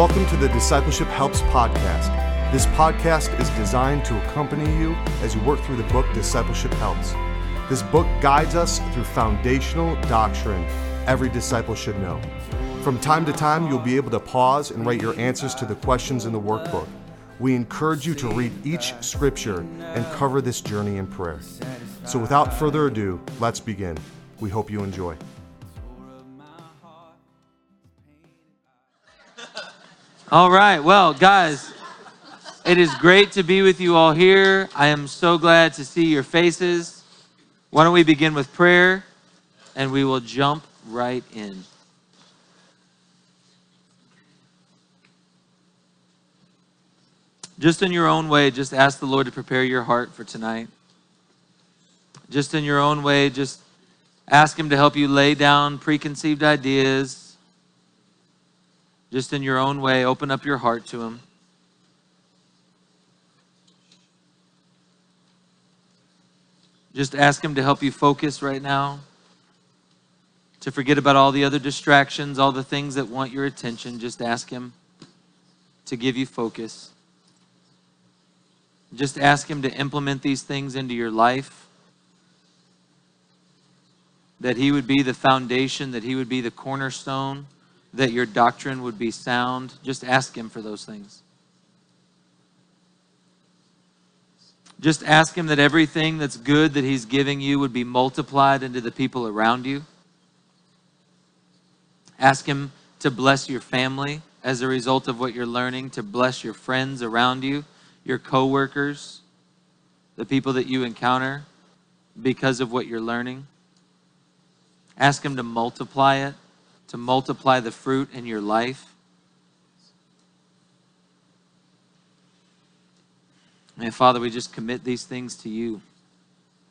Welcome to the Discipleship Helps podcast. This podcast is designed to accompany you as you work through the book Discipleship Helps. This book guides us through foundational doctrine every disciple should know. From time to time, you'll be able to pause and write your answers to the questions in the workbook. We encourage you to read each scripture and cover this journey in prayer. So, without further ado, let's begin. We hope you enjoy. All right. Well, guys, it is great to be with you all here. I am so glad to see your faces. Why don't we begin with prayer and we will jump right in. Just in your own way, just ask the Lord to prepare your heart for tonight. Just in your own way, just ask Him to help you lay down preconceived ideas. Just in your own way, open up your heart to Him. Just ask Him to help you focus right now, to forget about all the other distractions, all the things that want your attention. Just ask Him to give you focus. Just ask Him to implement these things into your life. That He would be the foundation, that He would be the cornerstone, that your doctrine would be sound. Just ask Him for those things. Just ask Him that everything that's good that He's giving you would be multiplied into the people around you. Ask Him to bless your family as a result of what you're learning, to bless your friends around you your coworkers, the people that you encounter because of what you're learning. Ask Him to multiply it, to multiply the fruit in your life. And Father, we just commit these things to you.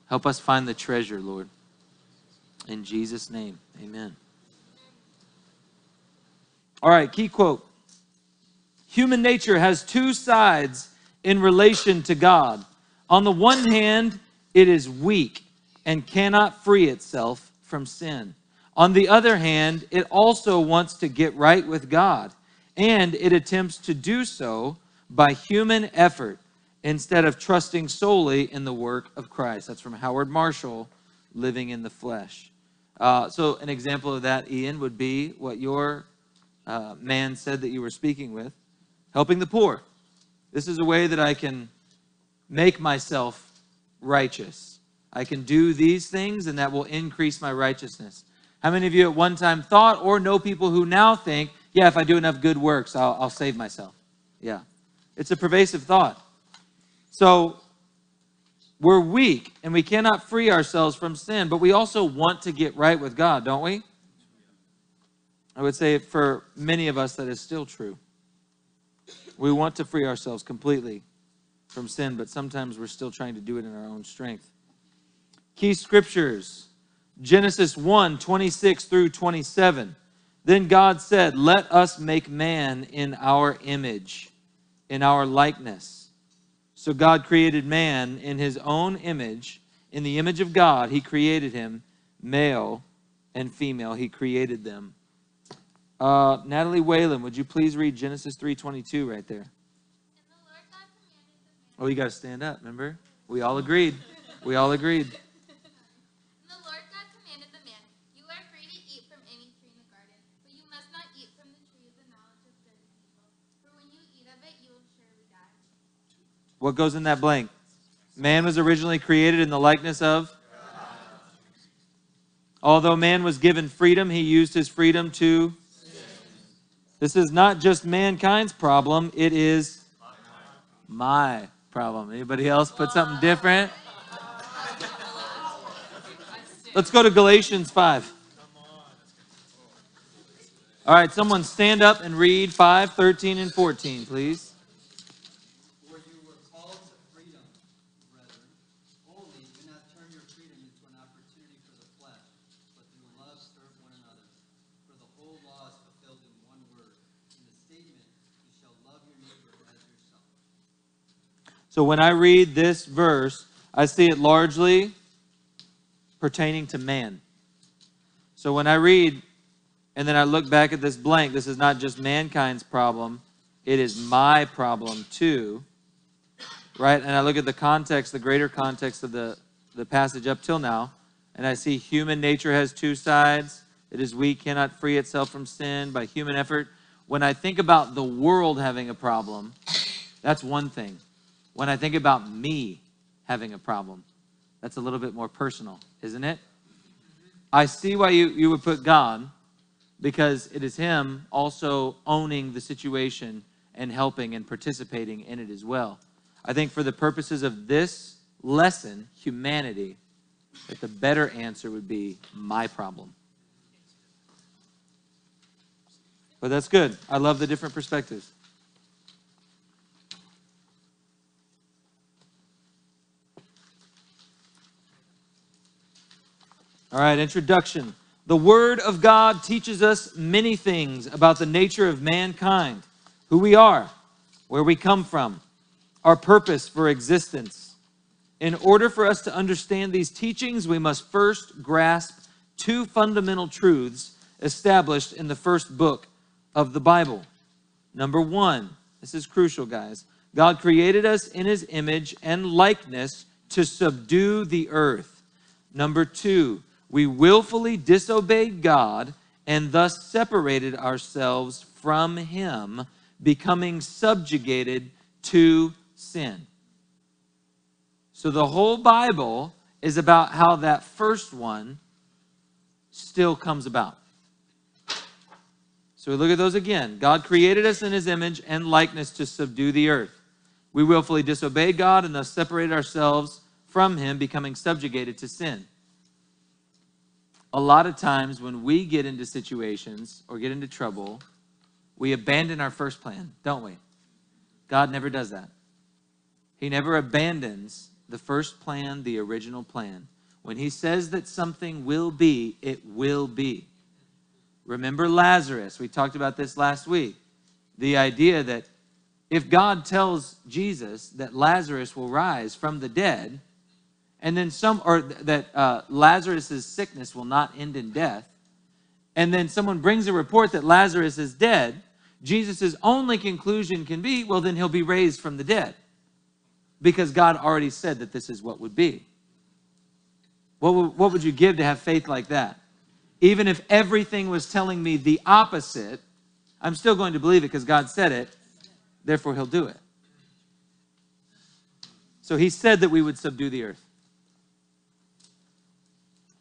Help us find the treasure, Lord. In Jesus' name, amen. All right, key quote Human nature has two sides in relation to God. On the one hand, it is weak and cannot free itself from sin. On the other hand, it also wants to get right with God, and it attempts to do so by human effort instead of trusting solely in the work of Christ. That's from Howard Marshall, Living in the Flesh. Uh, so, an example of that, Ian, would be what your uh, man said that you were speaking with helping the poor. This is a way that I can make myself righteous. I can do these things, and that will increase my righteousness. How many of you at one time thought or know people who now think, yeah, if I do enough good works, I'll, I'll save myself? Yeah. It's a pervasive thought. So we're weak and we cannot free ourselves from sin, but we also want to get right with God, don't we? I would say for many of us that is still true. We want to free ourselves completely from sin, but sometimes we're still trying to do it in our own strength. Key scriptures Genesis 1 26 through 27. Then God said, Let us make man in our image, in our likeness. So God created man in his own image. In the image of God, he created him, male and female, he created them. Uh, Natalie Whalen, would you please read Genesis 3.22 right there? Oh, you got to stand up, remember? We all agreed. We all agreed. the Lord God commanded the man, You are free to eat from any tree in the garden, but you must not eat from the tree of the knowledge of good and evil, for when you eat of it, you will surely die. What goes in that blank? Man was originally created in the likeness of? Although man was given freedom, he used his freedom to this is not just mankind's problem, it is my problem. Anybody else put something different? Let's go to Galatians 5. All right, someone stand up and read 5, 13, and 14, please. So when I read this verse, I see it largely pertaining to man. So when I read and then I look back at this blank, this is not just mankind's problem, it is my problem too. Right? And I look at the context, the greater context of the, the passage up till now, and I see human nature has two sides. It is weak, cannot free itself from sin by human effort. When I think about the world having a problem, that's one thing. When I think about me having a problem, that's a little bit more personal, isn't it? I see why you, you would put God because it is Him also owning the situation and helping and participating in it as well. I think for the purposes of this lesson, humanity, that the better answer would be my problem. But that's good. I love the different perspectives. All right, introduction. The Word of God teaches us many things about the nature of mankind, who we are, where we come from, our purpose for existence. In order for us to understand these teachings, we must first grasp two fundamental truths established in the first book of the Bible. Number one, this is crucial, guys. God created us in his image and likeness to subdue the earth. Number two, we willfully disobeyed God and thus separated ourselves from him, becoming subjugated to sin. So the whole Bible is about how that first one still comes about. So we look at those again. God created us in his image and likeness to subdue the earth. We willfully disobeyed God and thus separated ourselves from him, becoming subjugated to sin. A lot of times when we get into situations or get into trouble, we abandon our first plan, don't we? God never does that. He never abandons the first plan, the original plan. When he says that something will be, it will be. Remember Lazarus. We talked about this last week. The idea that if God tells Jesus that Lazarus will rise from the dead, and then some, or that uh, Lazarus's sickness will not end in death, and then someone brings a report that Lazarus is dead, Jesus' only conclusion can be, well, then he'll be raised from the dead because God already said that this is what would be. What would, what would you give to have faith like that? Even if everything was telling me the opposite, I'm still going to believe it because God said it, therefore He'll do it. So He said that we would subdue the earth.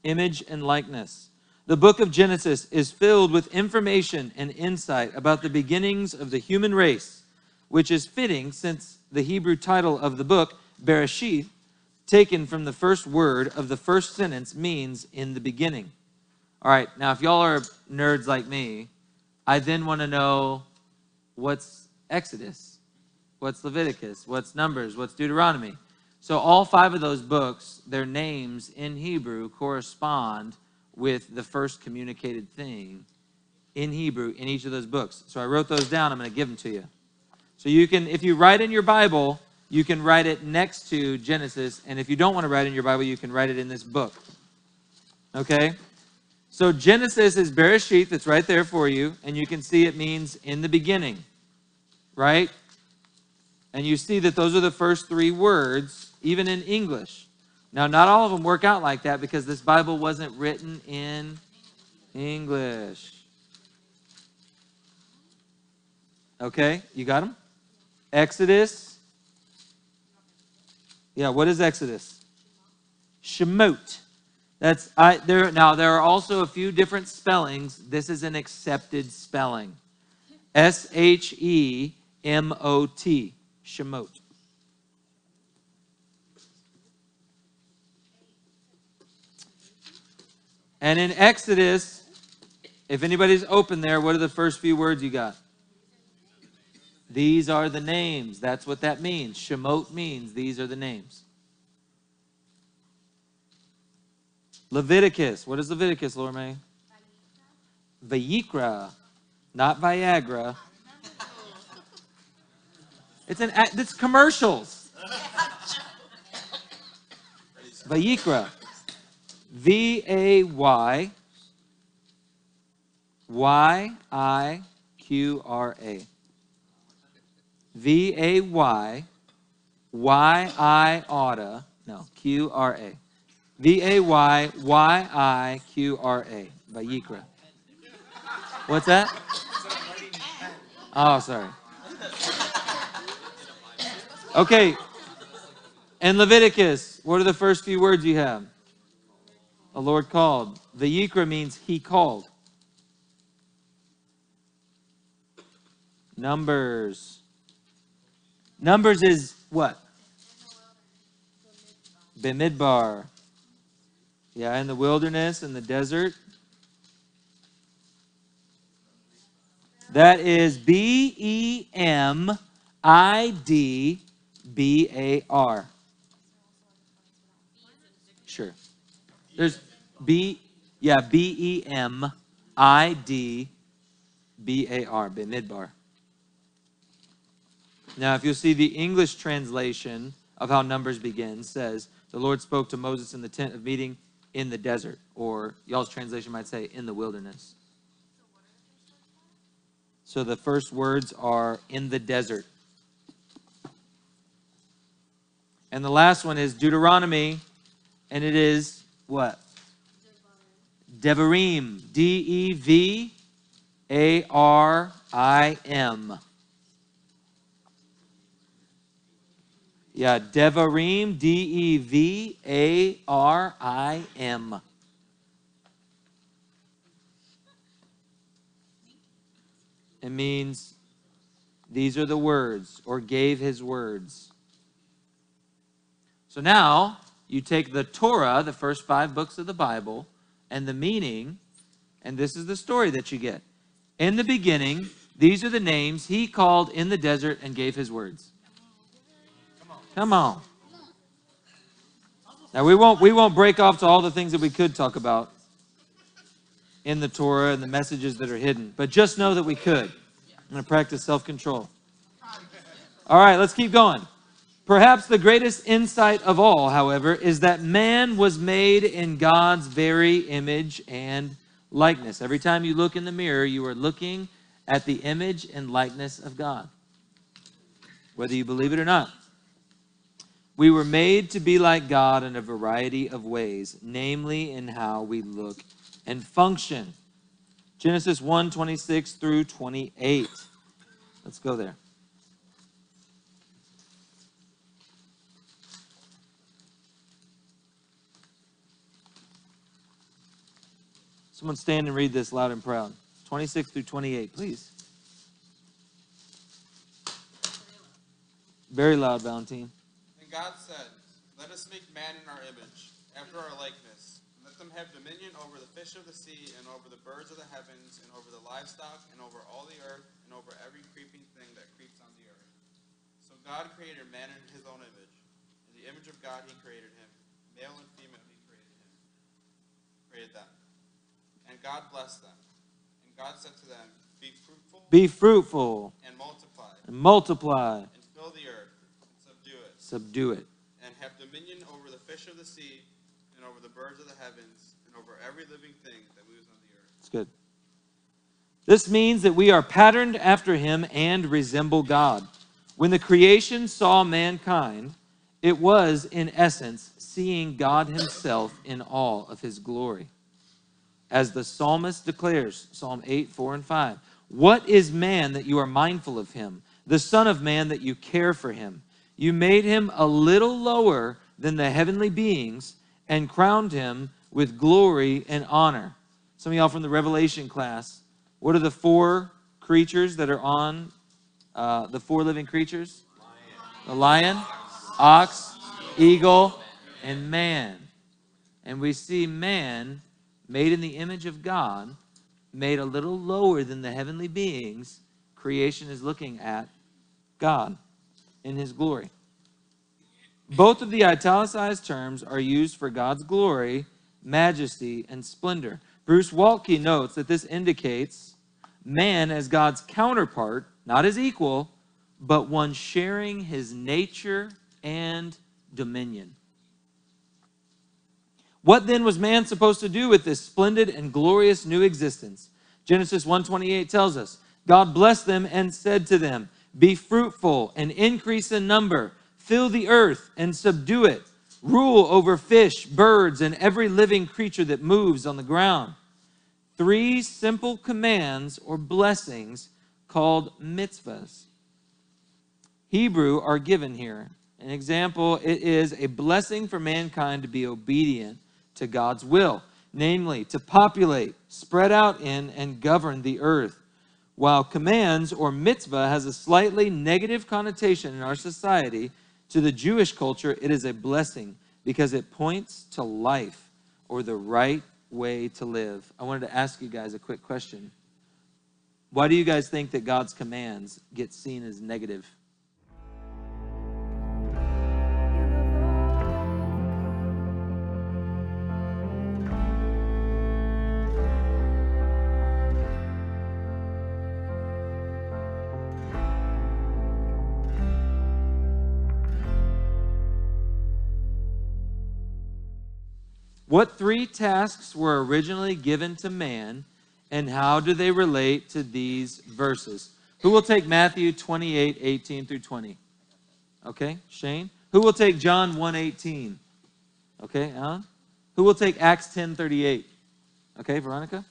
Image and likeness. The book of Genesis is filled with information and insight about the beginnings of the human race, which is fitting since the Hebrew title of the book, Bereshith, taken from the first word of the first sentence, means in the beginning. All right, now if y'all are nerds like me, I then want to know what's Exodus, what's Leviticus, what's Numbers, what's Deuteronomy. So all five of those books, their names in Hebrew correspond with the first communicated thing in Hebrew in each of those books. So I wrote those down. I'm going to give them to you. So you can, if you write in your Bible, you can write it next to Genesis. And if you don't want to write in your Bible, you can write it in this book. Okay? So Genesis is Bereshith, that's right there for you. And you can see it means in the beginning, right? And you see that those are the first three words, even in English. Now, not all of them work out like that because this Bible wasn't written in English. Okay, you got them? Exodus. Yeah, what is Exodus? Shemot. That's I there now there are also a few different spellings. This is an accepted spelling. S H E M O T. Shemot. And in Exodus, if anybody's open there, what are the first few words you got? These are the names. That's what that means. Shemot means these are the names. Leviticus. What is Leviticus, Laura May? Vayikra, not Viagra. It's an it's commercials. Vayikra. V A Y Y I Q R A. V A Y Y I oughta. No, Q R A. V A Y Y I Q R A. Vayikra. What's that? Oh, sorry. Okay. And Leviticus, what are the first few words you have? The Lord called. The Vayikra means he called. Numbers. Numbers is what? Bemidbar. Yeah, in the wilderness, in the desert. That is B E M I D B A R. Sure. There's B, yeah, B E M I D B A R, Bemidbar. Now, if you'll see the English translation of how Numbers begins, says, The Lord spoke to Moses in the tent of meeting in the desert, or y'all's translation might say, in the wilderness. So the first words are in the desert. And the last one is Deuteronomy, and it is what? Devarim. D E V A R I M. Yeah, Devarim, D E V A R I M. It means these are the words, or gave his words. So now you take the Torah, the first five books of the Bible, and the meaning, and this is the story that you get. In the beginning, these are the names he called in the desert and gave his words. Come on. Now we won't we won't break off to all the things that we could talk about in the Torah and the messages that are hidden, but just know that we could. I'm going to practice self-control. All right, let's keep going. Perhaps the greatest insight of all, however, is that man was made in God's very image and likeness. Every time you look in the mirror, you are looking at the image and likeness of God, whether you believe it or not. We were made to be like God in a variety of ways, namely in how we look and function. Genesis 1 26 through 28. Let's go there. Someone stand and read this loud and proud. 26 through 28, please. Very loud, Valentine. And God said, Let us make man in our image, after our likeness. Let them have dominion over the fish of the sea, and over the birds of the heavens, and over the livestock, and over all the earth, and over every creeping thing that creeps on the earth. So God created man in his own image. In the image of God he created him. Male and female he created him. Created them. And God blessed them. And God said to them, Be fruitful Be fruitful and multiply, and multiply, and fill the earth, and subdue it. subdue it. and have dominion over the fish of the sea, and over the birds of the heavens, and over every living thing that moves on the earth. It's good. This means that we are patterned after him and resemble God. When the creation saw mankind, it was, in essence, seeing God himself in all of his glory. As the psalmist declares, Psalm 8, 4, and 5 What is man that you are mindful of him? The Son of Man that you care for him? You made him a little lower than the heavenly beings and crowned him with glory and honor. Some of y'all from the Revelation class, what are the four creatures that are on uh, the four living creatures? The lion, ox, eagle, and man. And we see man made in the image of God, made a little lower than the heavenly beings. Creation is looking at God in his glory. Both of the italicized terms are used for God's glory, majesty, and splendor. Bruce Waltke notes that this indicates man as God's counterpart, not his equal, but one sharing his nature and dominion. What then was man supposed to do with this splendid and glorious new existence? Genesis 1:28 tells us, God blessed them and said to them, "Be fruitful and increase in number, fill the earth and subdue it, rule over fish, birds, and every living creature that moves on the ground." Three simple commands or blessings called mitzvahs. Hebrew are given here. An example, it is a blessing for mankind to be obedient to God's will, namely to populate, spread out in, and govern the earth. While commands or mitzvah has a slightly negative connotation in our society, to the Jewish culture, it is a blessing because it points to life or the right way to live. I wanted to ask you guys a quick question. Why do you guys think that God's commands get seen as negative? What three tasks were originally given to man, and how do they relate to these verses? Who will take Matthew 28, 18 through 20? Okay, Shane. Who will take John 1, 18? Okay, Alan. Who will take Acts 10, 38? Okay, Veronica.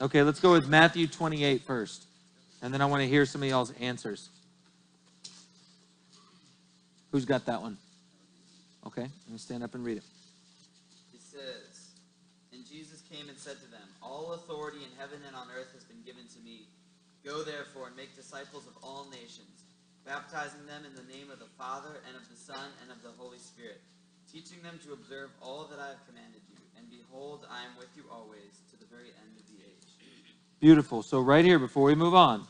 Okay, let's go with Matthew 28 first. And then I want to hear some of y'all's answers. Who's got that one? Okay, let me stand up and read it. It says, And Jesus came and said to them, All authority in heaven and on earth has been given to me. Go therefore and make disciples of all nations, baptizing them in the name of the Father and of the Son and of the Holy Spirit, teaching them to observe all that I have commanded you. And behold, I am with you always to the very end of the age. Beautiful. So, right here, before we move on,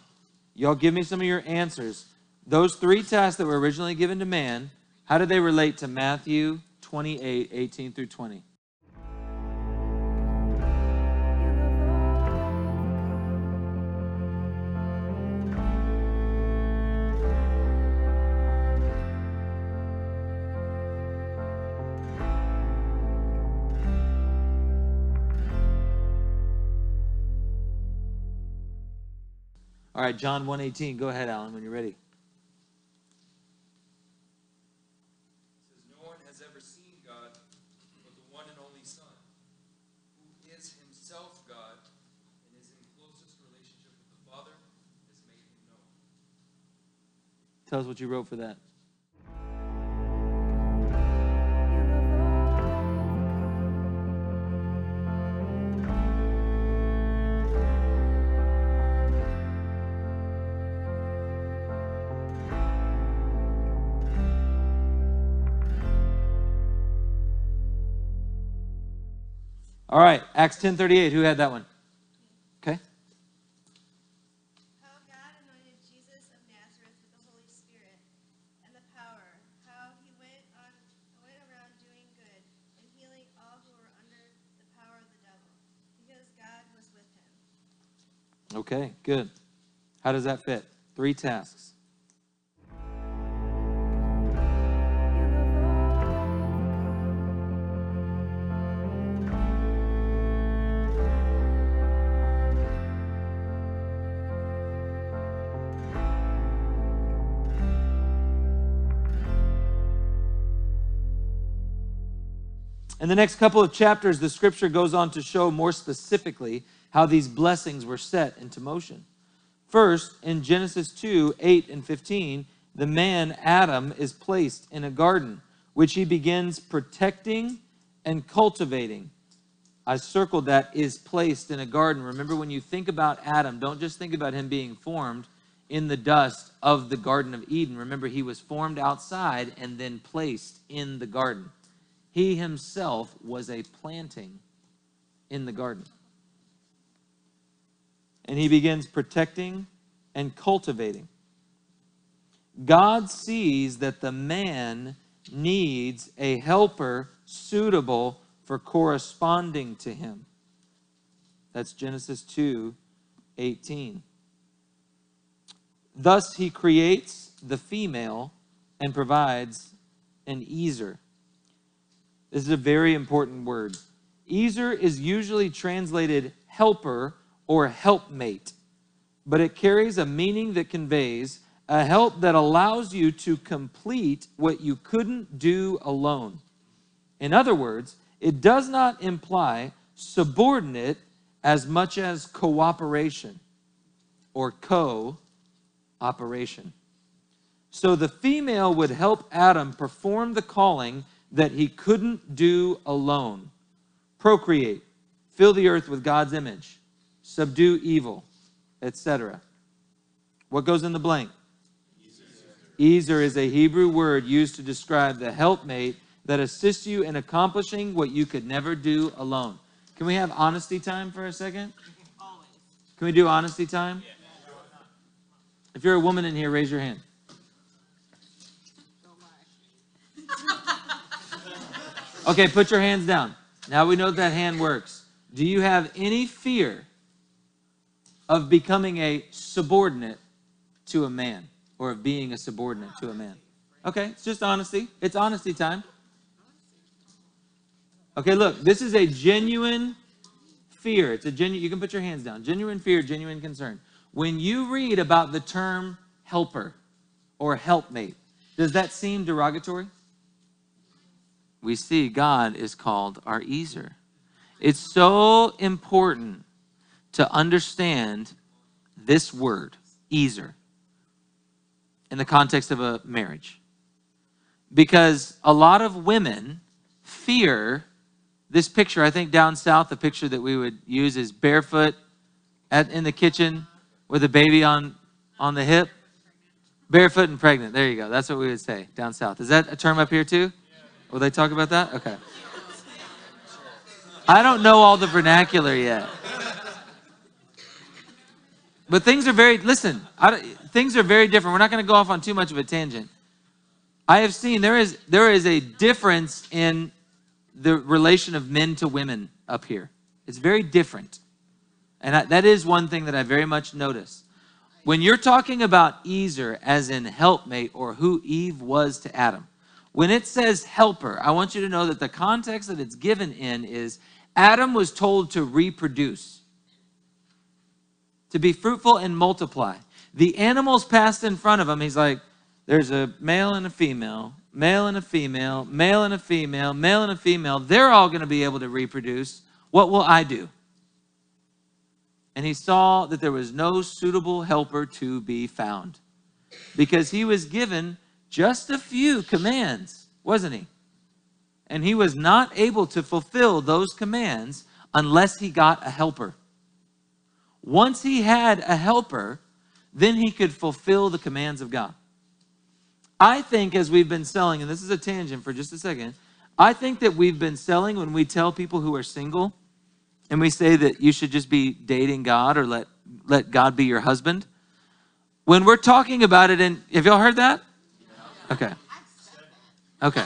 y'all give me some of your answers. Those three tasks that were originally given to man, how do they relate to Matthew 28, 18 through 20? All right, John 118. Go ahead, Alan, when you're ready. says, No one has ever seen God but the one and only Son, who is himself God and is in closest relationship with the Father, has made him known. Tell us what you wrote for that. All right, Acts 10:38. Who had that one? Okay. How God anointed Jesus of Nazareth with the Holy Spirit and the power. How he went on went around doing good and healing all who were under the power of the devil, because God was with him. Okay, good. How does that fit? Three tasks. In the next couple of chapters, the scripture goes on to show more specifically how these blessings were set into motion. First, in Genesis 2 8 and 15, the man Adam is placed in a garden, which he begins protecting and cultivating. I circled that is placed in a garden. Remember, when you think about Adam, don't just think about him being formed in the dust of the Garden of Eden. Remember, he was formed outside and then placed in the garden. He himself was a planting in the garden. And he begins protecting and cultivating. God sees that the man needs a helper suitable for corresponding to him. That's Genesis 2 18. Thus, he creates the female and provides an ezer. This is a very important word. Ezer is usually translated helper or helpmate, but it carries a meaning that conveys a help that allows you to complete what you couldn't do alone. In other words, it does not imply subordinate as much as cooperation or co operation. So the female would help Adam perform the calling that he couldn't do alone procreate, fill the earth with God's image, subdue evil, etc. What goes in the blank? Ezer is a Hebrew word used to describe the helpmate that assists you in accomplishing what you could never do alone. Can we have honesty time for a second? Can we do honesty time? If you're a woman in here, raise your hand. Okay, put your hands down. Now we know that hand works. Do you have any fear of becoming a subordinate to a man or of being a subordinate to a man? Okay, it's just honesty. It's honesty time. Okay, look, this is a genuine fear. It's a genuine, you can put your hands down. Genuine fear, genuine concern. When you read about the term helper or helpmate, does that seem derogatory? We see God is called our Ezer. It's so important to understand this word, Ezer, in the context of a marriage. Because a lot of women fear this picture. I think down south, the picture that we would use is barefoot at, in the kitchen with a baby on, on the hip. Barefoot and pregnant. There you go. That's what we would say down south. Is that a term up here too? Will they talk about that? Okay. I don't know all the vernacular yet. But things are very, listen, things are very different. We're not going to go off on too much of a tangent. I have seen there is there is a difference in the relation of men to women up here. It's very different. And I, that is one thing that I very much notice. When you're talking about Ezer as in helpmate or who Eve was to Adam, when it says helper, I want you to know that the context that it's given in is Adam was told to reproduce, to be fruitful and multiply. The animals passed in front of him. He's like, there's a male and a female, male and a female, male and a female, male and a female. They're all going to be able to reproduce. What will I do? And he saw that there was no suitable helper to be found because he was given just a few commands, wasn't he? And he was not able to fulfill those commands unless he got a helper. Once he had a helper, then he could fulfill the commands of God. I think as we've been selling, and this is a tangent for just a second, I think that we've been selling when we tell people who are single and we say that you should just be dating God or let, let God be your husband. When we're talking about it, and have y'all heard that? Okay. Okay.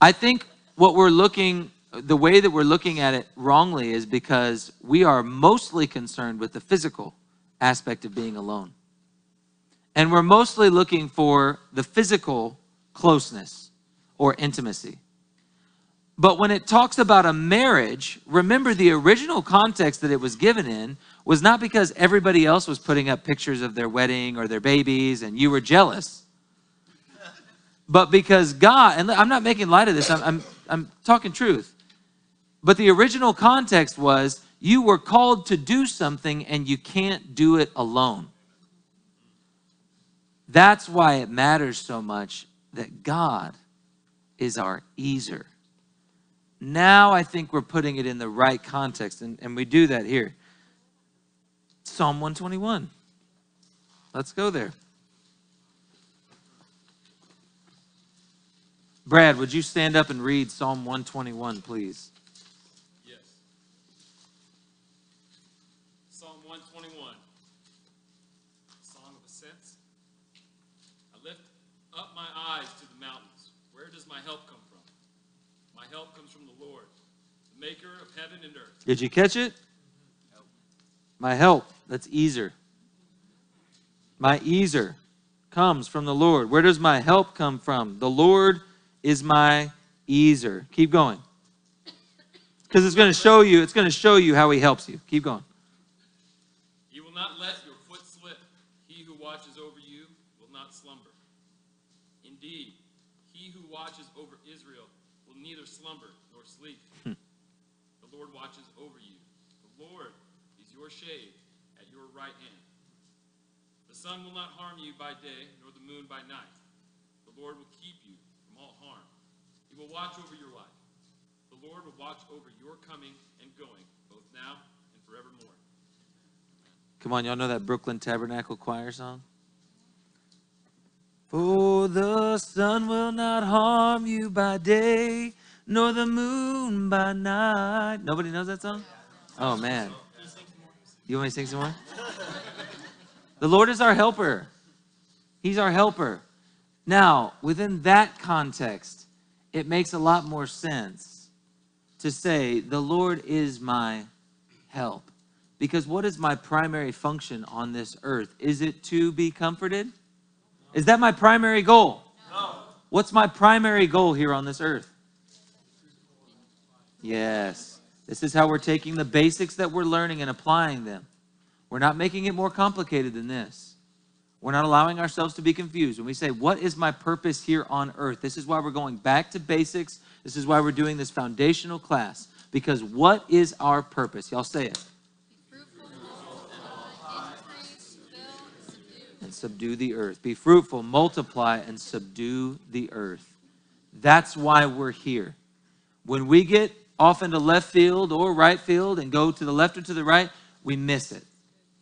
I think what we're looking, the way that we're looking at it wrongly is because we are mostly concerned with the physical aspect of being alone. And we're mostly looking for the physical closeness or intimacy. But when it talks about a marriage, remember the original context that it was given in was not because everybody else was putting up pictures of their wedding or their babies and you were jealous, but because God, and I'm not making light of this, I'm, I'm, I'm talking truth. But the original context was you were called to do something and you can't do it alone. That's why it matters so much that God is our Ezer. Now I think we're putting it in the right context, and, and we do that here. Psalm 121. Let's go there. Brad, would you stand up and read Psalm 121, please? Yes. Psalm 121. Song of Ascents. I lift up my eyes to the mountains. Where does my help come from? My help comes from the Lord, the maker of heaven and earth. Did you catch it? My help, that's Ezer. My Ezer comes from the Lord. Where does my help come from? The Lord is my Ezer. Keep going. Because it's going to show you, it's going to show you how he helps you. Keep going. He will not let your foot slip. He who watches over you will not slumber. Indeed, he who watches over Israel will neither slumber nor sleep. the Lord watches over you. The Lord is your shade at your right hand. The sun will not harm you by day, nor the moon by night. The Lord will keep you from all harm. He will watch over your life. The Lord will watch over your coming and going, both now and forevermore. Come on, y'all know that Brooklyn Tabernacle Choir song? For the sun will not harm you by day, nor the moon by night. Nobody knows that song? Oh, man. You want me to sing some more? The Lord is our helper. He's our helper. Now, within that context, it makes a lot more sense to say, The Lord is my help. Because what is my primary function on this earth? Is it to be comforted? Is that my primary goal? No. What's my primary goal here on this earth? Yes. This is how we're taking the basics that we're learning and applying them. We're not making it more complicated than this. We're not allowing ourselves to be confused. When we say, What is my purpose here on earth? This is why we're going back to basics. This is why we're doing this foundational class. Because what is our purpose? Y'all say it. Be fruitful, multiply, increase, fill, subdue. and subdue the earth. Be fruitful, multiply, and subdue the earth. That's why we're here. When we get off into left field or right field and go to the left or to the right, we miss it.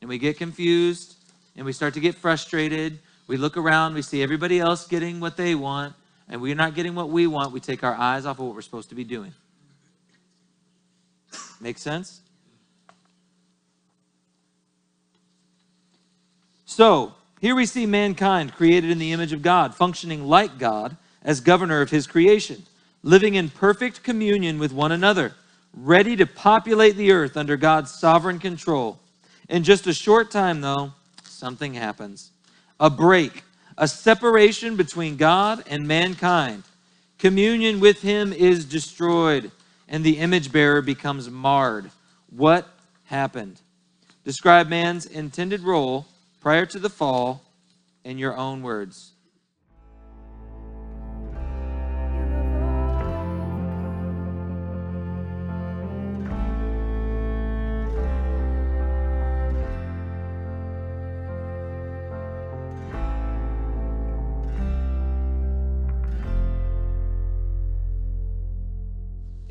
And we get confused and we start to get frustrated. We look around, we see everybody else getting what they want, and we're not getting what we want. We take our eyes off of what we're supposed to be doing. Make sense? So, here we see mankind created in the image of God, functioning like God as governor of his creation, living in perfect communion with one another, ready to populate the earth under God's sovereign control. In just a short time, though, something happens a break, a separation between God and mankind. Communion with him is destroyed, and the image bearer becomes marred. What happened? Describe man's intended role prior to the fall in your own words.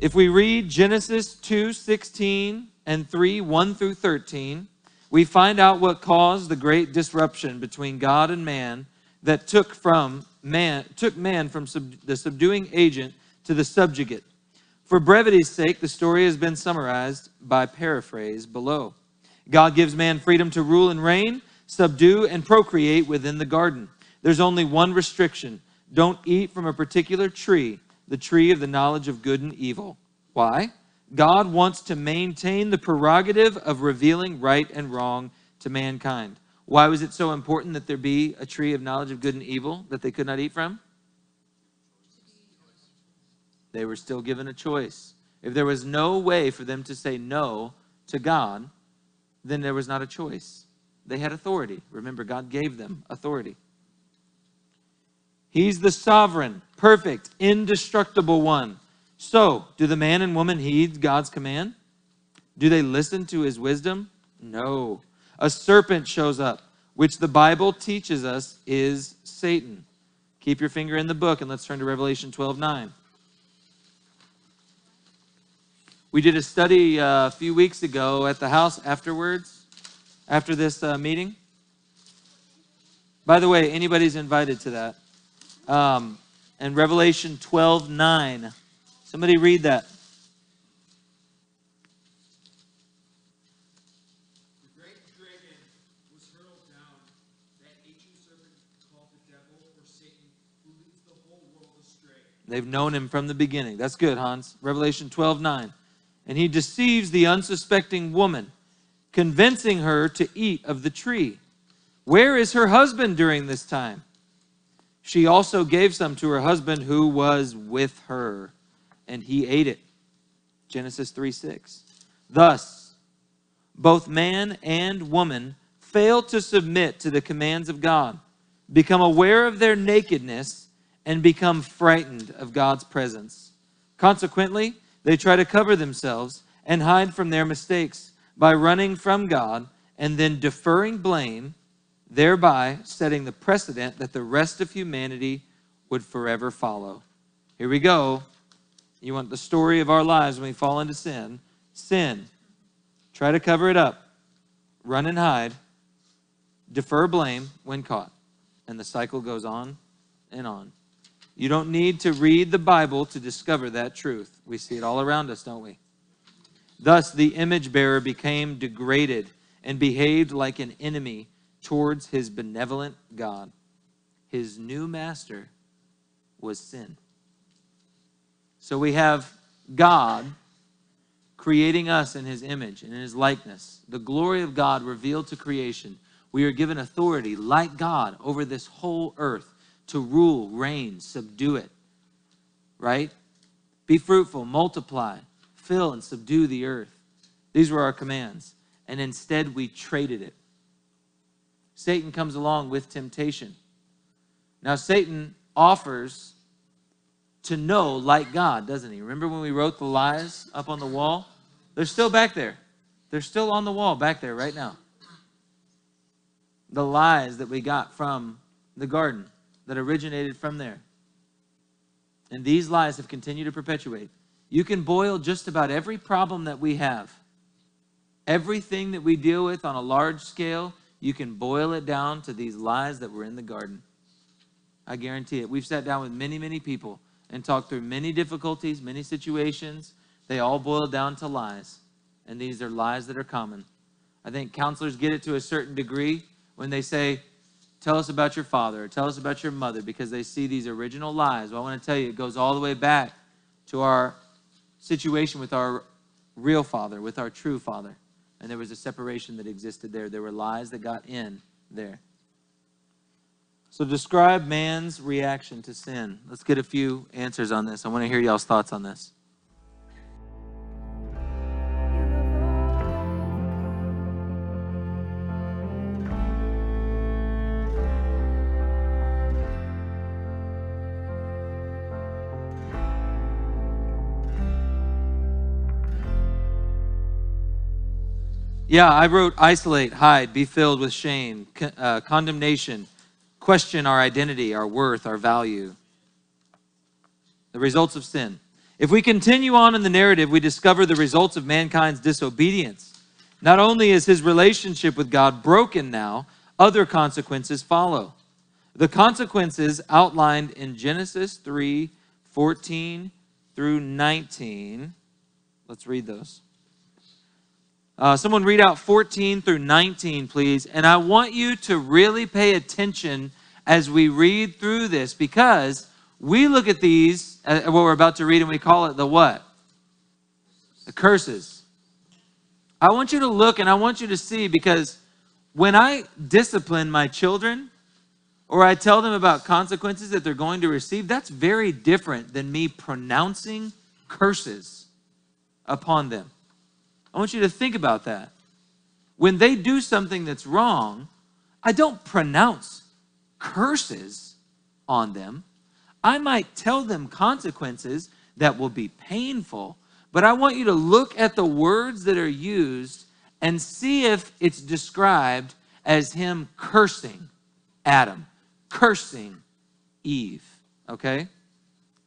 If we read Genesis 2 16 and 3 1 through 13, we find out what caused the great disruption between God and man that took from man took man from sub, the subduing agent to the subjugate. For brevity's sake, the story has been summarized by paraphrase below. God gives man freedom to rule and reign, subdue and procreate within the garden. There's only one restriction. Don't eat from a particular tree, the tree of the knowledge of good and evil. Why? God wants to maintain the prerogative of revealing right and wrong to mankind. Why was it so important that there be a tree of knowledge of good and evil that they could not eat from? They were still given a choice. If there was no way for them to say no to God, then there was not a choice. They had authority. Remember, God gave them authority. He's the sovereign, perfect, indestructible one. So, do the man and woman heed God's command? Do they listen to his wisdom? No. A serpent shows up, which the Bible teaches us is Satan. Keep your finger in the book and let's turn to Revelation 12 9. We did a study uh, a few weeks ago at the house afterwards, after this uh, meeting. By the way, anybody's invited to that. Um, and Revelation 12 9. Somebody read that. The great dragon was hurled down, that ancient serpent called the devil or Satan, who leads the whole world astray. They've known him from the beginning. That's good, Hans. Revelation 12 9. And he deceives the unsuspecting woman, convincing her to eat of the tree. Where is her husband during this time? She also gave some to her husband who was with her. and he ate it. Genesis 3 6. Thus, both man and woman fail to submit to the commands of God, become aware of their nakedness, and become frightened of God's presence. Consequently, they try to cover themselves and hide from their mistakes by running from God and then deferring blame, thereby setting the precedent that the rest of humanity would forever follow. Here we go. You want the story of our lives when we fall into sin? Sin. Try to cover it up. Run and hide. Defer blame when caught. And the cycle goes on and on. You don't need to read the Bible to discover that truth. We see it all around us, don't we? Thus, the image bearer became degraded and behaved like an enemy towards his benevolent God. His new master was sin. So we have God creating us in his image and in his likeness, the glory of God revealed to creation. We are given authority, like God, over this whole earth to rule, reign, subdue it. Right? Be fruitful, multiply, fill, and subdue the earth. These were our commands. And instead, we traded it. Satan comes along with temptation. Now, Satan offers to know like God, doesn't he? Remember when we wrote the lies up on the wall? They're still back there. They're still on the wall back there right now. The lies that we got from the garden that originated from there. And these lies have continued to perpetuate. You can boil just about every problem that we have, everything that we deal with on a large scale, you can boil it down to these lies that were in the garden. I guarantee it. We've sat down with many, many people and talked through many difficulties, many situations. They all boil down to lies. And these are lies that are common. I think counselors get it to a certain degree when they say, Tell us about your father, or tell us about your mother, because they see these original lies. Well, I want to tell you, it goes all the way back to our situation with our real father, with our true father. And there was a separation that existed there. There were lies that got in there. So, describe man's reaction to sin. Let's get a few answers on this. I want to hear y'all's thoughts on this. Yeah, I wrote isolate, hide, be filled with shame, con- uh, condemnation, question our identity, our worth, our value. The results of sin. If we continue on in the narrative, we discover the results of mankind's disobedience. Not only is his relationship with God broken now, other consequences follow. The consequences outlined in Genesis 3 14 through 19. Let's read those. Uh, someone read out 14 through 19, please. And I want you to really pay attention as we read through this because we look at these, uh, what we're about to read, and we call it the what? The curses. I want you to look and I want you to see because when I discipline my children or I tell them about consequences that they're going to receive, that's very different than me pronouncing curses upon them. I want you to think about that. When they do something that's wrong, I don't pronounce curses on them. I might tell them consequences that will be painful, but I want you to look at the words that are used and see if it's described as him cursing Adam, cursing Eve. Okay?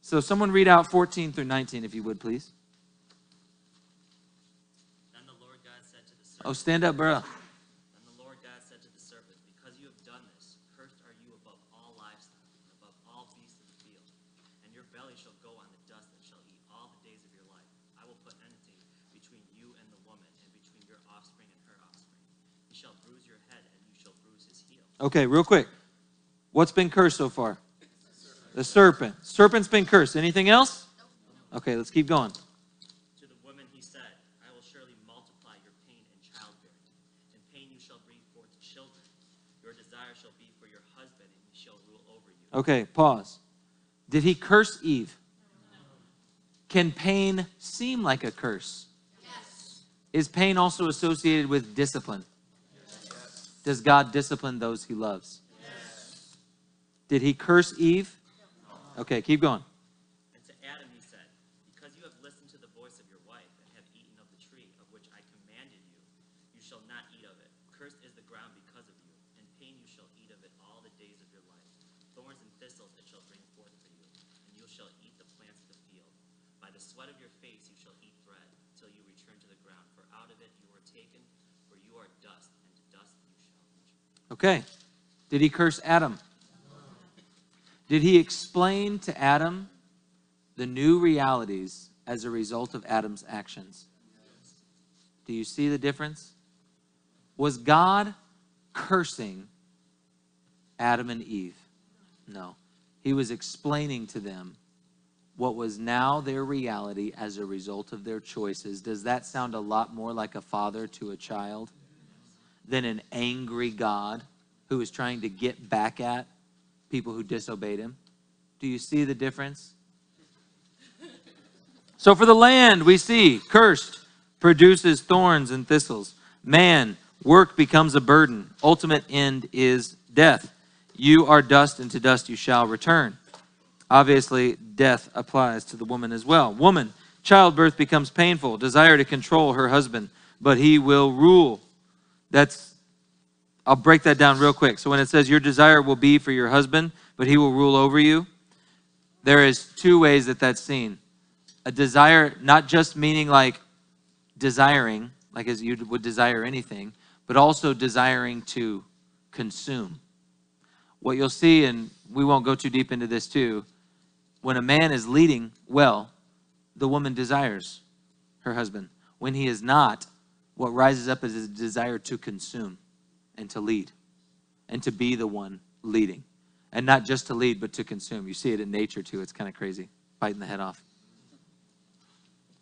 So, someone read out 14 through 19, if you would, please. Then the Lord God said to the serpent, Oh, stand up, bro. And the Lord God said to the serpent, Because you have done this, cursed are you above all livestock, and above all beasts of the field. And your belly shall go on the dust and shall eat all the days of your life. I will put enmity between you and the woman, and between your offspring and her offspring. He shall bruise your head, and you shall bruise his heel. Okay, real quick. What's been cursed so far? The serpent. Serpent's been cursed. Anything else? Okay, let's keep going. To the woman he said, I will surely multiply your pain in childbearing. In pain you shall bring forth children. Your desire shall be for your husband, and he shall rule over you. Okay, pause. Did he curse Eve? Can pain seem like a curse? Yes. Is pain also associated with discipline? Yes. Does God discipline those he loves? Yes. Did he curse Eve? Okay, keep going. And to Adam he said, Because you have listened to the voice of your wife and have eaten of the tree of which I commanded you, you shall not eat of it. Cursed is the ground because of you, and pain you shall eat of it all the days of your life. Thorns and thistles it shall bring forth for you, and you shall eat the plants of the field. By the sweat of your face you shall eat bread, till you return to the ground, for out of it you were taken, for you are dust, and to dust you shall return. Okay. Did he curse Adam? Did he explain to Adam the new realities as a result of Adam's actions? Do you see the difference? Was God cursing Adam and Eve? No. He was explaining to them what was now their reality as a result of their choices. Does that sound a lot more like a father to a child than an angry God who is trying to get back at people who disobeyed him? Do you see the difference? So for the land, we see cursed produces thorns and thistles. Man, work becomes a burden. Ultimate end is death. You are dust, and to dust you shall return. Obviously, death applies to the woman as well. Woman, childbirth becomes painful, desire to control her husband, but he will rule. That's, I'll break that down real quick. So when it says your desire will be for your husband, but he will rule over you, there is two ways that that's seen. A desire, not just meaning like desiring, like as you would desire anything, but also desiring to consume. What you'll see, and we won't go too deep into this too, when a man is leading well, the woman desires her husband. When he is not, what rises up is a desire to consume and to lead and to be the one leading. And not just to lead, but to consume. You see it in nature too. It's kind of crazy, biting the head off.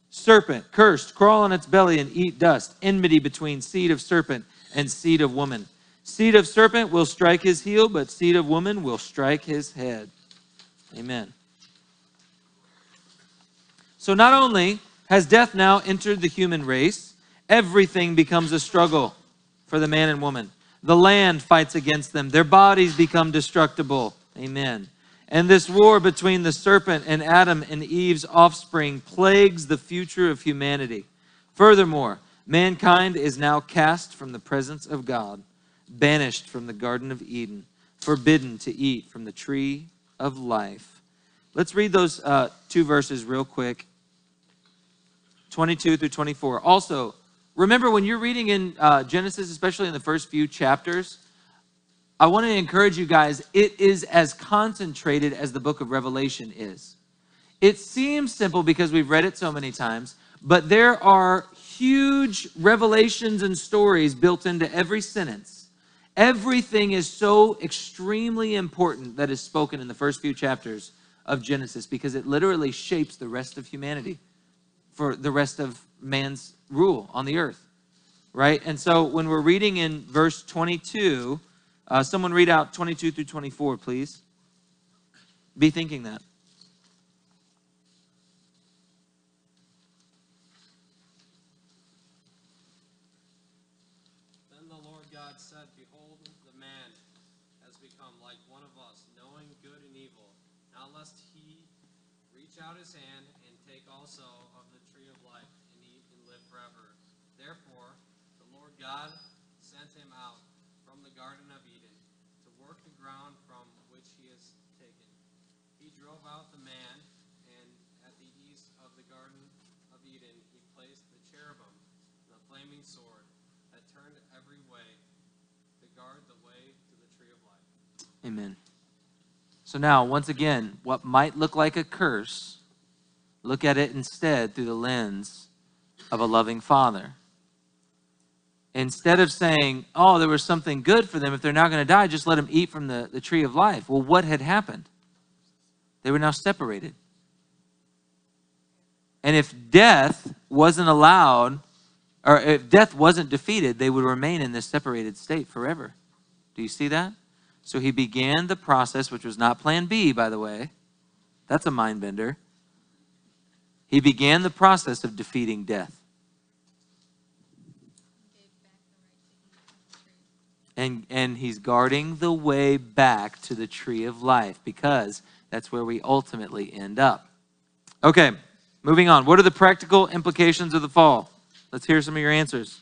Serpent, cursed, crawl on its belly and eat dust. Enmity between seed of serpent and seed of woman. Seed of serpent will strike his heel, but seed of woman will strike his head. Amen. So not only has death now entered the human race, everything becomes a struggle for the man and woman. The land fights against them, their bodies become destructible. Amen. And this war between the serpent and Adam and Eve's offspring plagues the future of humanity. Furthermore, mankind is now cast from the presence of God, banished from the Garden of Eden, forbidden to eat from the tree of life. Let's read those uh, two verses real quick 22 through 24. Also, remember when you're reading in uh, Genesis, especially in the first few chapters, I want to encourage you guys, it is as concentrated as the book of Revelation is. It seems simple because we've read it so many times, but there are huge revelations and stories built into every sentence. Everything is so extremely important that is spoken in the first few chapters of Genesis because it literally shapes the rest of humanity for the rest of man's rule on the earth, right? And so when we're reading in verse 22, uh, someone read out 22 through 24, please. Be thinking that. Then the Lord God said, Behold, the man has become like one of us, knowing good and evil. Now lest he reach out his hand and take also of the tree of life and eat and live forever. Therefore, the Lord God sent him out from the Garden of Eden to work the ground from which he is taken. He drove out the man, and at the east of the Garden of Eden he placed the cherubim, the flaming sword, that turned every way to guard the way to the tree of life. Amen. So now, once again, what might look like a curse, look at it instead through the lens of a loving father. Instead of saying, oh, there was something good for them, if they're not going to die, just let them eat from the, the tree of life. Well, what had happened? They were now separated. And if death wasn't allowed, or if death wasn't defeated, they would remain in this separated state forever. Do you see that? So he began the process, which was not plan B, by the way. That's a mind bender. He began the process of defeating death. And, and he's guarding the way back to the tree of life because that's where we ultimately end up. Okay, moving on. What are the practical implications of the fall? Let's hear some of your answers.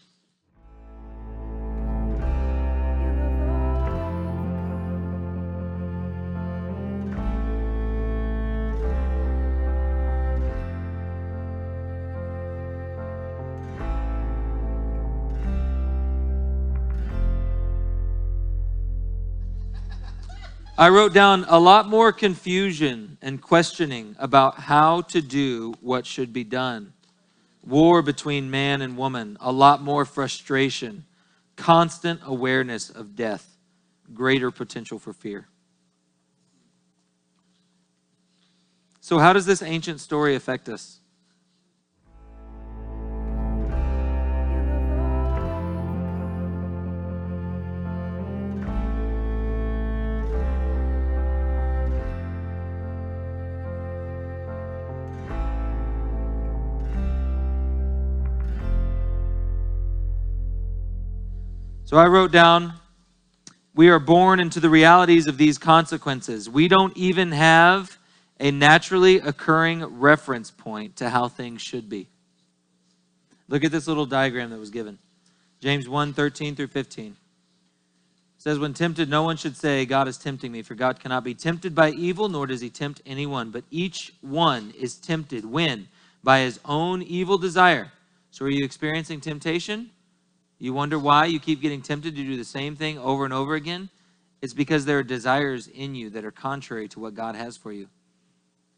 I wrote down a lot more confusion and questioning about how to do what should be done. War between man and woman, a lot more frustration, constant awareness of death, greater potential for fear. So, how does this ancient story affect us? So I wrote down, we are born into the realities of these consequences. We don't even have a naturally occurring reference point to how things should be. Look at this little diagram that was given. James 1 13 through 15. It says, When tempted, no one should say, God is tempting me, for God cannot be tempted by evil, nor does he tempt anyone. But each one is tempted when? By his own evil desire. So are you experiencing temptation? You wonder why you keep getting tempted to do the same thing over and over again? It's because there are desires in you that are contrary to what God has for you.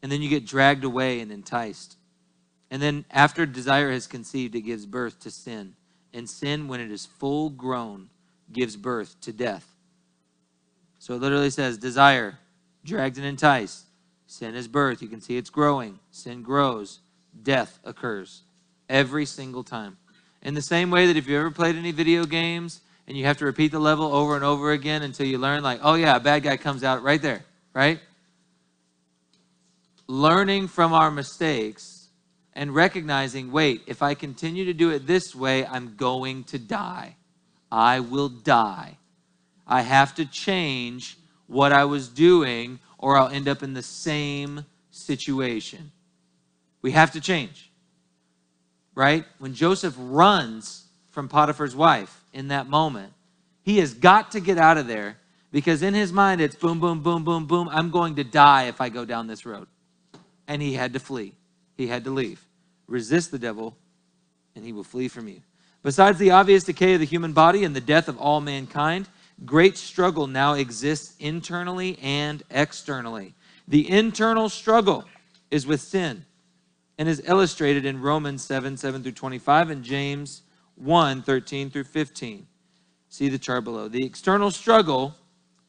And then you get dragged away and enticed. And then after desire has conceived, it gives birth to sin. And sin, when it is full grown, gives birth to death. So it literally says desire, dragged and enticed. Sin is birth. You can see it's growing. Sin grows. Death occurs every single time. In the same way that if you ever played any video games and you have to repeat the level over and over again until you learn, like, oh yeah, a bad guy comes out right there, right? Learning from our mistakes and recognizing, wait, if I continue to do it this way, I'm going to die. I will die. I have to change what I was doing or I'll end up in the same situation. We have to change right? When Joseph runs from Potiphar's wife in that moment, he has got to get out of there because in his mind it's boom, boom, boom, boom, boom. I'm going to die if I go down this road. And he had to flee, he had to leave. Resist the devil, and he will flee from you. Besides the obvious decay of the human body and the death of all mankind, great struggle now exists internally and externally. The internal struggle is with sin and is illustrated in Romans 7 7 through 25 and James 1 13 through 15. See the chart below. The external struggle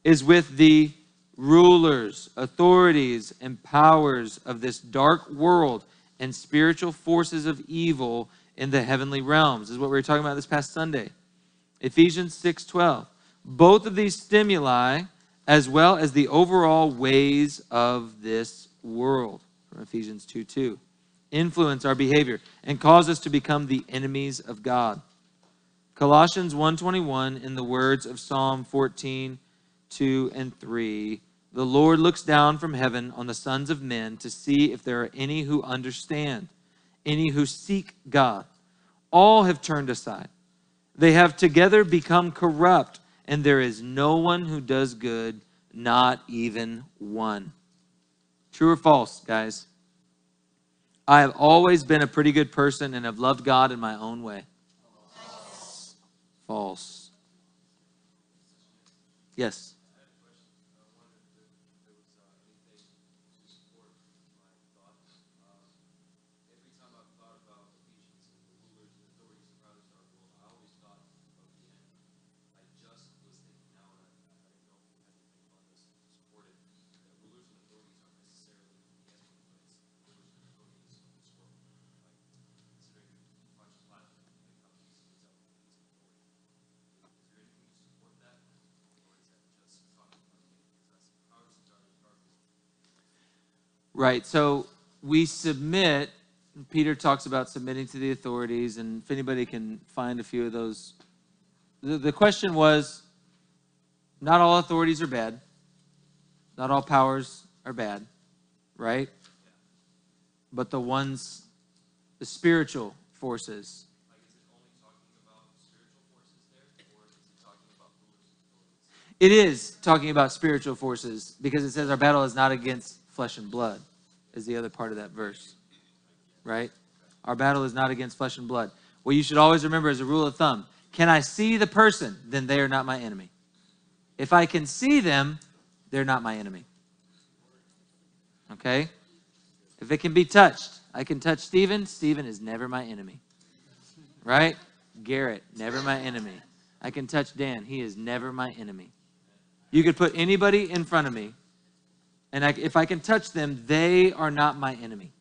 is with the rulers, authorities, and powers of this dark world and spiritual forces of evil in the heavenly realms. Is what we were talking about this past Sunday. Ephesians 6 12. Both of these stimuli, as well as the overall ways of this world, from Ephesians 2 2 influence our behavior and cause us to become the enemies of God. Colossians 1:21 in the words of Psalm 14 2 and 3 The Lord looks down from heaven on the sons of men to see if there are any who understand any who seek God. All have turned aside. They have together become corrupt and there is no one who does good not even one. True or false guys I have always been a pretty good person and have loved God in my own way. False. Yes. Right. So we submit Peter talks about submitting to the authorities, and if anybody can find a few of those. The, the question was not all authorities are bad, not all powers are bad, right? But the ones, the spiritual forces? It is talking about spiritual forces because it says our battle is not against flesh and blood, is the other part of that verse. Right? Our battle is not against flesh and blood. What you should always remember as a rule of thumb can I see the person? Then they are not my enemy. If I can see them, they're not my enemy. Okay? If it can be touched, I can touch Stephen. Stephen is never my enemy. Right? Garrett, never my enemy. I can touch Dan. He is never my enemy. You could put anybody in front of me, and I, if I can touch them, they are not my enemy.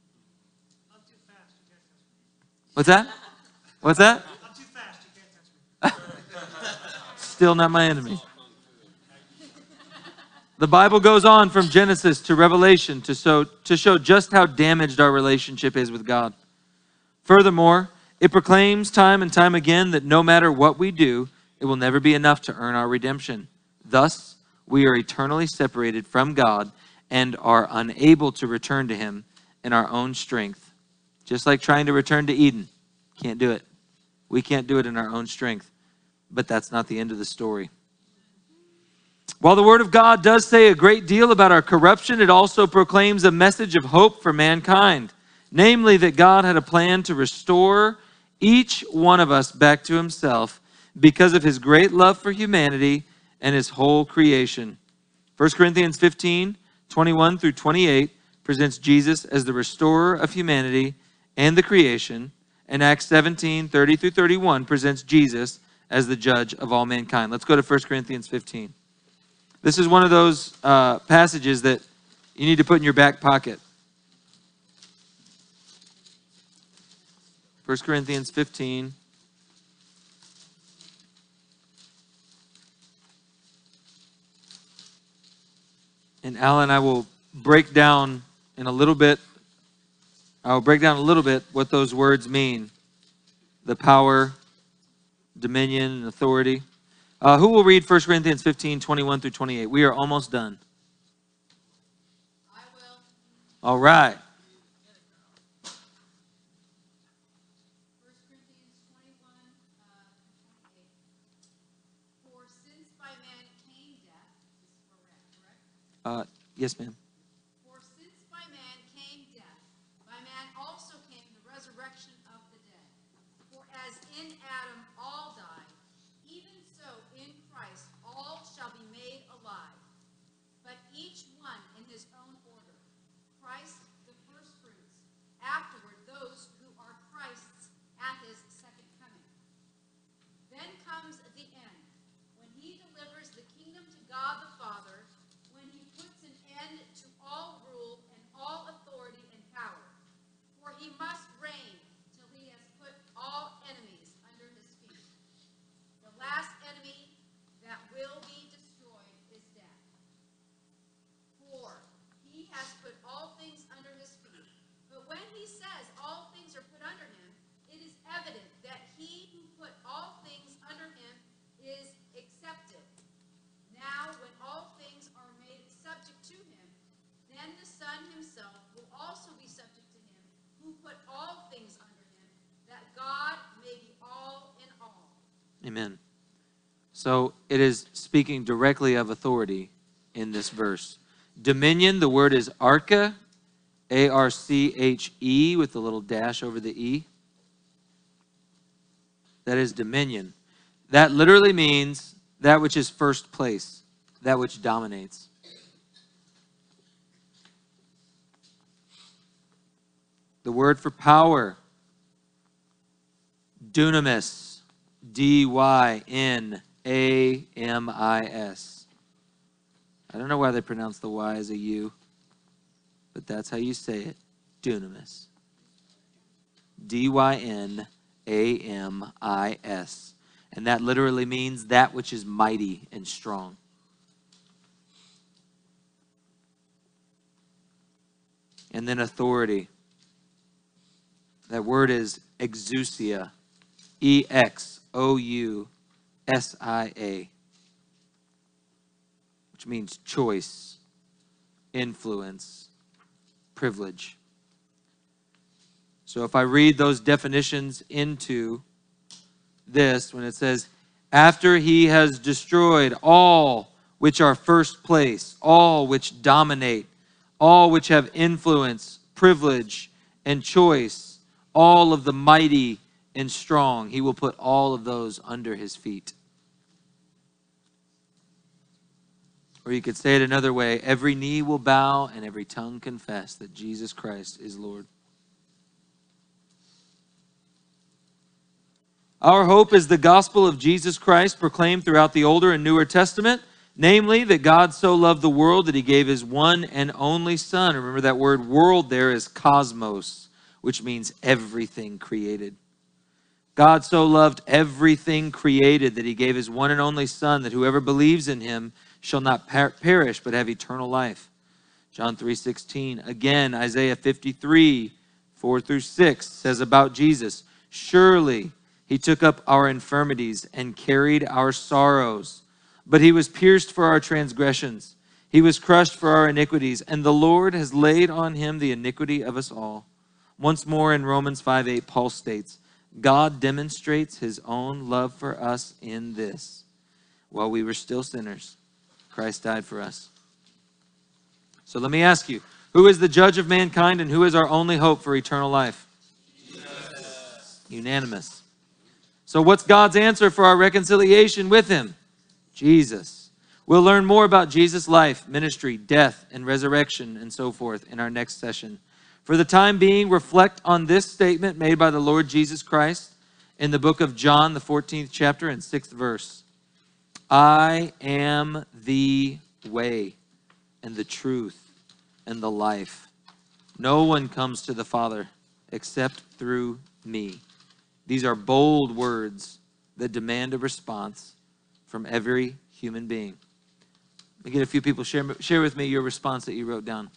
What's that? What's that? Still not my enemy. The Bible goes on from Genesis to Revelation to show, to show just how damaged our relationship is with God. Furthermore, it proclaims time and time again that no matter what we do, it will never be enough to earn our redemption. Thus, we are eternally separated from God and are unable to return to Him in our own strength. Just like trying to return to Eden. Can't do it. We can't do it in our own strength. But that's not the end of the story. While the Word of God does say a great deal about our corruption, it also proclaims a message of hope for mankind. Namely, that God had a plan to restore each one of us back to Himself because of His great love for humanity and His whole creation. 1 Corinthians 15 21 through 28 presents Jesus as the restorer of humanity and the creation. And Acts 17 30 through 31 presents Jesus as the judge of all mankind. Let's go to 1 Corinthians 15. This is one of those uh, passages that you need to put in your back pocket. 1 Corinthians 15. And Alan, I will break down in a little bit. I will break down a little bit what those words mean the power, dominion, and authority. Uh, who will read 1 Corinthians 15, 21 through 28? We are almost done. I will. All right. 1 Corinthians 21, uh, 28. For since by man came death, this is correct, correct? Uh, yes, ma'am. For since by man came death, by man also came the resurrection of the dead. For as in Adam all died, even so in Christ all shall be made alive. But each one in his own order. Christ the firstfruits, afterward those who are Christ's at his second coming. Then comes the end, when he delivers the kingdom to God the Father, when he puts an end to all rule and all authority and power. For he must reign till he has put all enemies under his feet. The last enemy that will be destroyed is death. For he has put all things under his feet. But when he says all things are put under him, it is evident that he who put all things under him is accepted. Now, when all things are made subject to him, then the Son himself will also be subject to him who put all things under him, that God may be all in all. Amen. So it is speaking directly of authority in this verse. Dominion, the word is arche, A R C H E, with a little dash over the E. That is dominion. That literally means that which is first place, that which dominates. The word for power, dunamis, D Y N A M I S. I don't know why they pronounce the Y as a U, but that's how you say it. Dunamis. D Y N A M I S. And that literally means that which is mighty and strong. And then authority. That word is exousia, E X O U S I A, which means choice, influence, privilege. So if I read those definitions into this, when it says, after he has destroyed all which are first place, all which dominate, all which have influence, privilege, and choice, all of the mighty and strong, he will put all of those under his feet. Or you could say it another way every knee will bow and every tongue confess that Jesus Christ is Lord. Our hope is the gospel of Jesus Christ proclaimed throughout the Older and Newer Testament, namely that God so loved the world that he gave his one and only Son. Remember that word world there is cosmos, which means everything created. God so loved everything created that he gave his one and only Son, that whoever believes in him shall not per- perish but have eternal life. John 3:16. Again, Isaiah 53, 4 through 6 says about Jesus, Surely he took up our infirmities and carried our sorrows. But he was pierced for our transgressions, he was crushed for our iniquities, and the Lord has laid on him the iniquity of us all. Once more in Romans 5 8, Paul states, God demonstrates his own love for us in this. While we were still sinners, Christ died for us. So let me ask you who is the judge of mankind and who is our only hope for eternal life? Jesus. Unanimous. So, what's God's answer for our reconciliation with Him? Jesus. We'll learn more about Jesus' life, ministry, death, and resurrection, and so forth in our next session. For the time being, reflect on this statement made by the Lord Jesus Christ in the book of John, the 14th chapter and 6th verse. I am the way and the truth and the life. No one comes to the Father except through me. These are bold words that demand a response from every human being. Let me get a few people share share with me your response that you wrote down.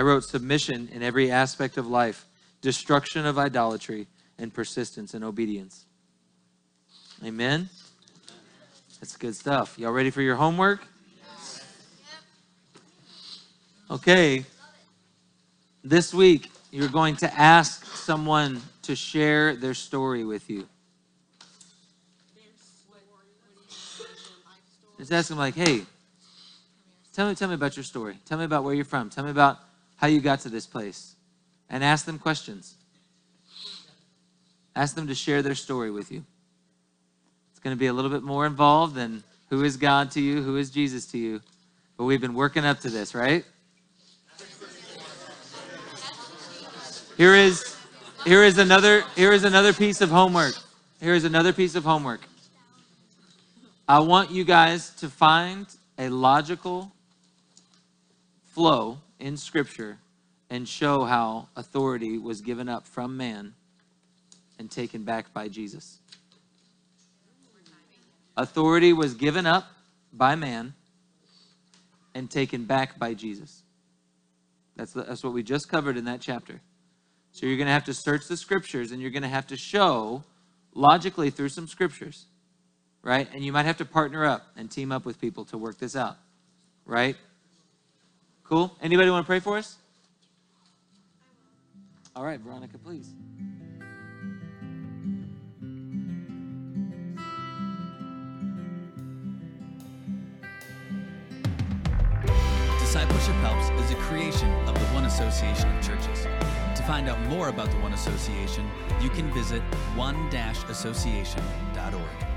I wrote submission in every aspect of life, destruction of idolatry, and persistence in obedience. Amen. That's good stuff. Y'all ready for your homework? Okay. This week, you're going to ask someone to share their story with you. Just ask them, like, hey, tell me, tell me about your story. Tell me about where you're from. Tell me about how you got to this place. And ask them questions. Ask them to share their story with you. It's going to be a little bit more involved than who is God to you, who is Jesus to you. But we've been working up to this, right? Here is here is another here is another piece of homework. Here is another piece of homework. I want you guys to find a logical flow in Scripture and show how authority was given up from man and taken back by Jesus. Authority was given up by man and taken back by Jesus. That's, that's what we just covered in that chapter. So you're going to have to search the scriptures and you're going to have to show logically through some scriptures, right? And you might have to partner up and team up with people to work this out, right? Cool? Anybody want to pray for us? All right, Veronica, please. Discipleship Helps is a creation of the One Association of Churches. To find out more about the One Association, you can visit one-association.org.